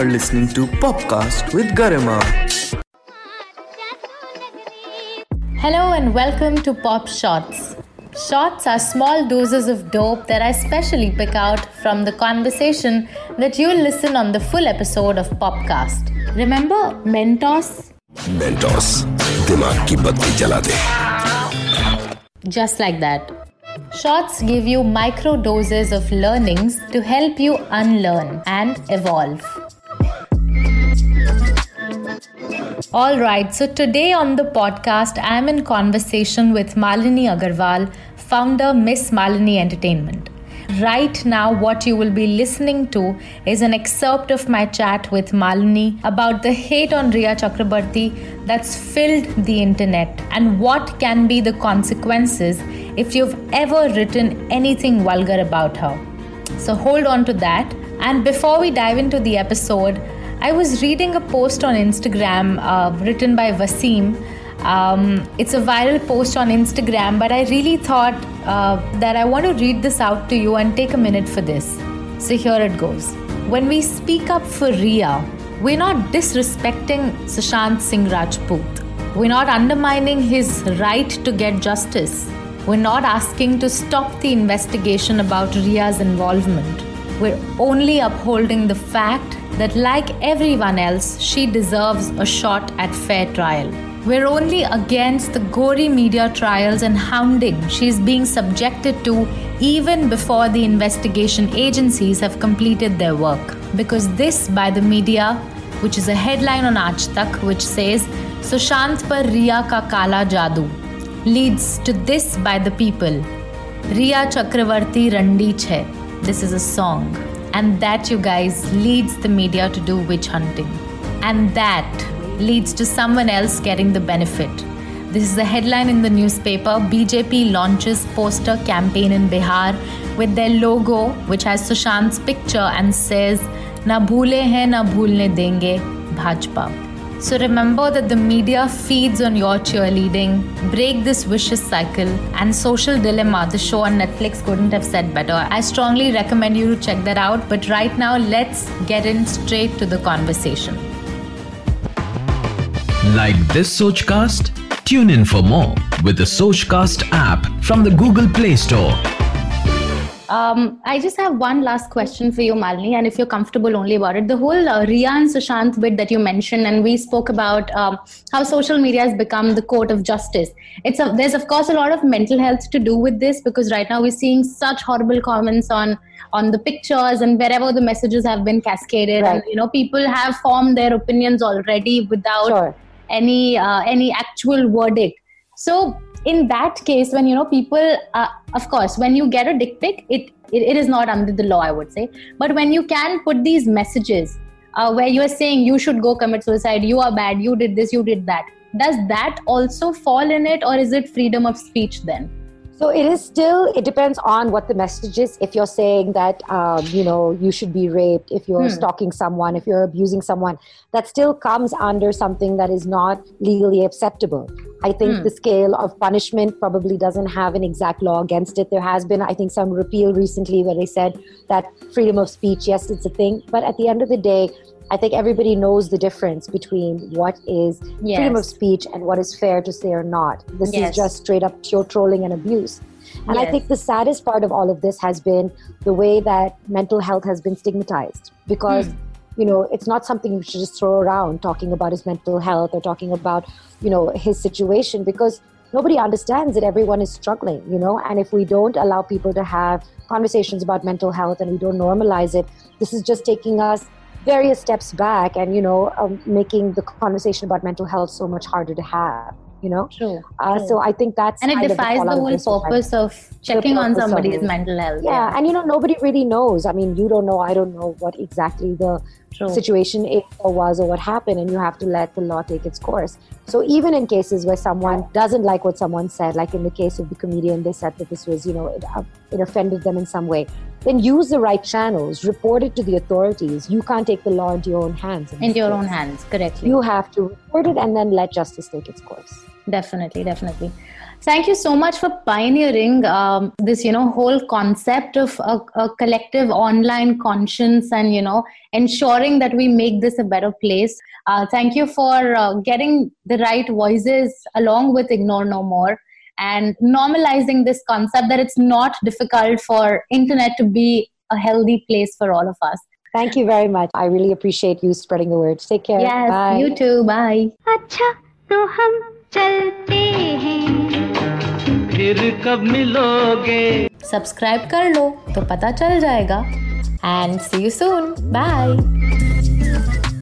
are listening to Popcast with Garima. Hello and welcome to Pop Shots. Shots are small doses of dope that I specially pick out from the conversation that you'll listen on the full episode of Popcast. Remember Mentos? Mentos, दिमाग की बत्ती जला दे Just like that. Shots give you micro doses of learnings to help you unlearn and evolve. All right, so today on the podcast, I am in conversation with Malini Agarwal, founder Miss Malini Entertainment. Right now, what you will be listening to is an excerpt of my chat with Malini about the hate on Rhea Chakraborty that's filled the internet and what can be the consequences if you've ever written anything vulgar about her. So hold on to that. And before we dive into the episode, I was reading a post on Instagram uh, written by Vaseem um, it's a viral post on Instagram, but I really thought uh, that I want to read this out to you and take a minute for this. So here it goes. When we speak up for Rhea, we're not disrespecting Sushant Singh Rajput. We're not undermining his right to get justice. We're not asking to stop the investigation about Rhea's involvement. We're only upholding the fact that, like everyone else, she deserves a shot at fair trial. We're only against the gory media trials and hounding she's being subjected to even before the investigation agencies have completed their work. Because this, by the media, which is a headline on Aaj Tak, which says Sushant par Rhea ka kala jadoo, leads to this by the people. Rhea Chakravarti Randi Chhe. This is a song. And that, you guys, leads the media to do witch hunting. And that leads to someone else getting the benefit. This is the headline in the newspaper. BJP launches poster campaign in Bihar with their logo, which has Sushant's picture and says, Na bhule hai na bhulne denge, Bhajpa. So remember that the media feeds on your cheerleading. Break this vicious cycle. And Social Dilemma, the show on Netflix, couldn't have said better. I strongly recommend you to check that out. But right now, let's get in straight to the conversation. Like this Sochcast? Tune in for more with the Sochcast app from the Google Play Store. Um, I just have one last question for you, Malini, and if you're comfortable only about it. The whole uh, Rhea and Sushant bit that you mentioned, and we spoke about um, how social media has become the court of justice. It's a, there's of course a lot of mental health to do with this because right now we're seeing such horrible comments on on the pictures and wherever the messages have been cascaded, right. and you know people have formed their opinions already without. Sure any uh, any actual verdict so in that case when you know people uh, of course when you get a dick pic it, it, it is not under the law i would say but when you can put these messages uh, where you are saying you should go commit suicide you are bad you did this you did that does that also fall in it or is it freedom of speech then so it is still, it depends on what the message is. If you're saying that, um, you know, you should be raped, if you're hmm. stalking someone, if you're abusing someone, that still comes under something that is not legally acceptable. I think hmm. the scale of punishment probably doesn't have an exact law against it. There has been, I think, some repeal recently where they said that freedom of speech, yes, it's a thing. But at the end of the day, I think everybody knows the difference between what is yes. freedom of speech and what is fair to say or not. This yes. is just straight up pure trolling and abuse. And yes. I think the saddest part of all of this has been the way that mental health has been stigmatized because. Hmm. You know, it's not something you should just throw around talking about his mental health or talking about, you know, his situation because nobody understands that everyone is struggling, you know. And if we don't allow people to have conversations about mental health and we don't normalize it, this is just taking us various steps back and you know um, making the conversation about mental health so much harder to have you know? True, uh, true. so i think that's and it defies the, the whole purpose of checking on somebody's mental health yeah, yeah, and you know nobody really knows. I mean you don't know i don't know what exactly the True. situation or was or what happened and you have to let the law take its course so even in cases where someone doesn't like what someone said like in the case of the comedian they said that this was you know it, uh, it offended them in some way then use the right channels report it to the authorities you can't take the law into your own hands in, into your case. own hands correctly you have to report it and then let justice take its course definitely definitely. Thank you so much for pioneering um, this you know whole concept of a, a, collective online conscience and you know ensuring that we make this a better place. Uh, thank you for uh, getting the right voices along with ignore no more and normalizing this concept that it's not difficult for internet to be a healthy place for all of us. Thank you very much. I really appreciate you spreading the word. Take care. Yes bye. you too. Bye. Achha, चलते हैं। फिर कब मिलोगे? Subscribe कर लो तो पता चल जाएगा। And see you soon bye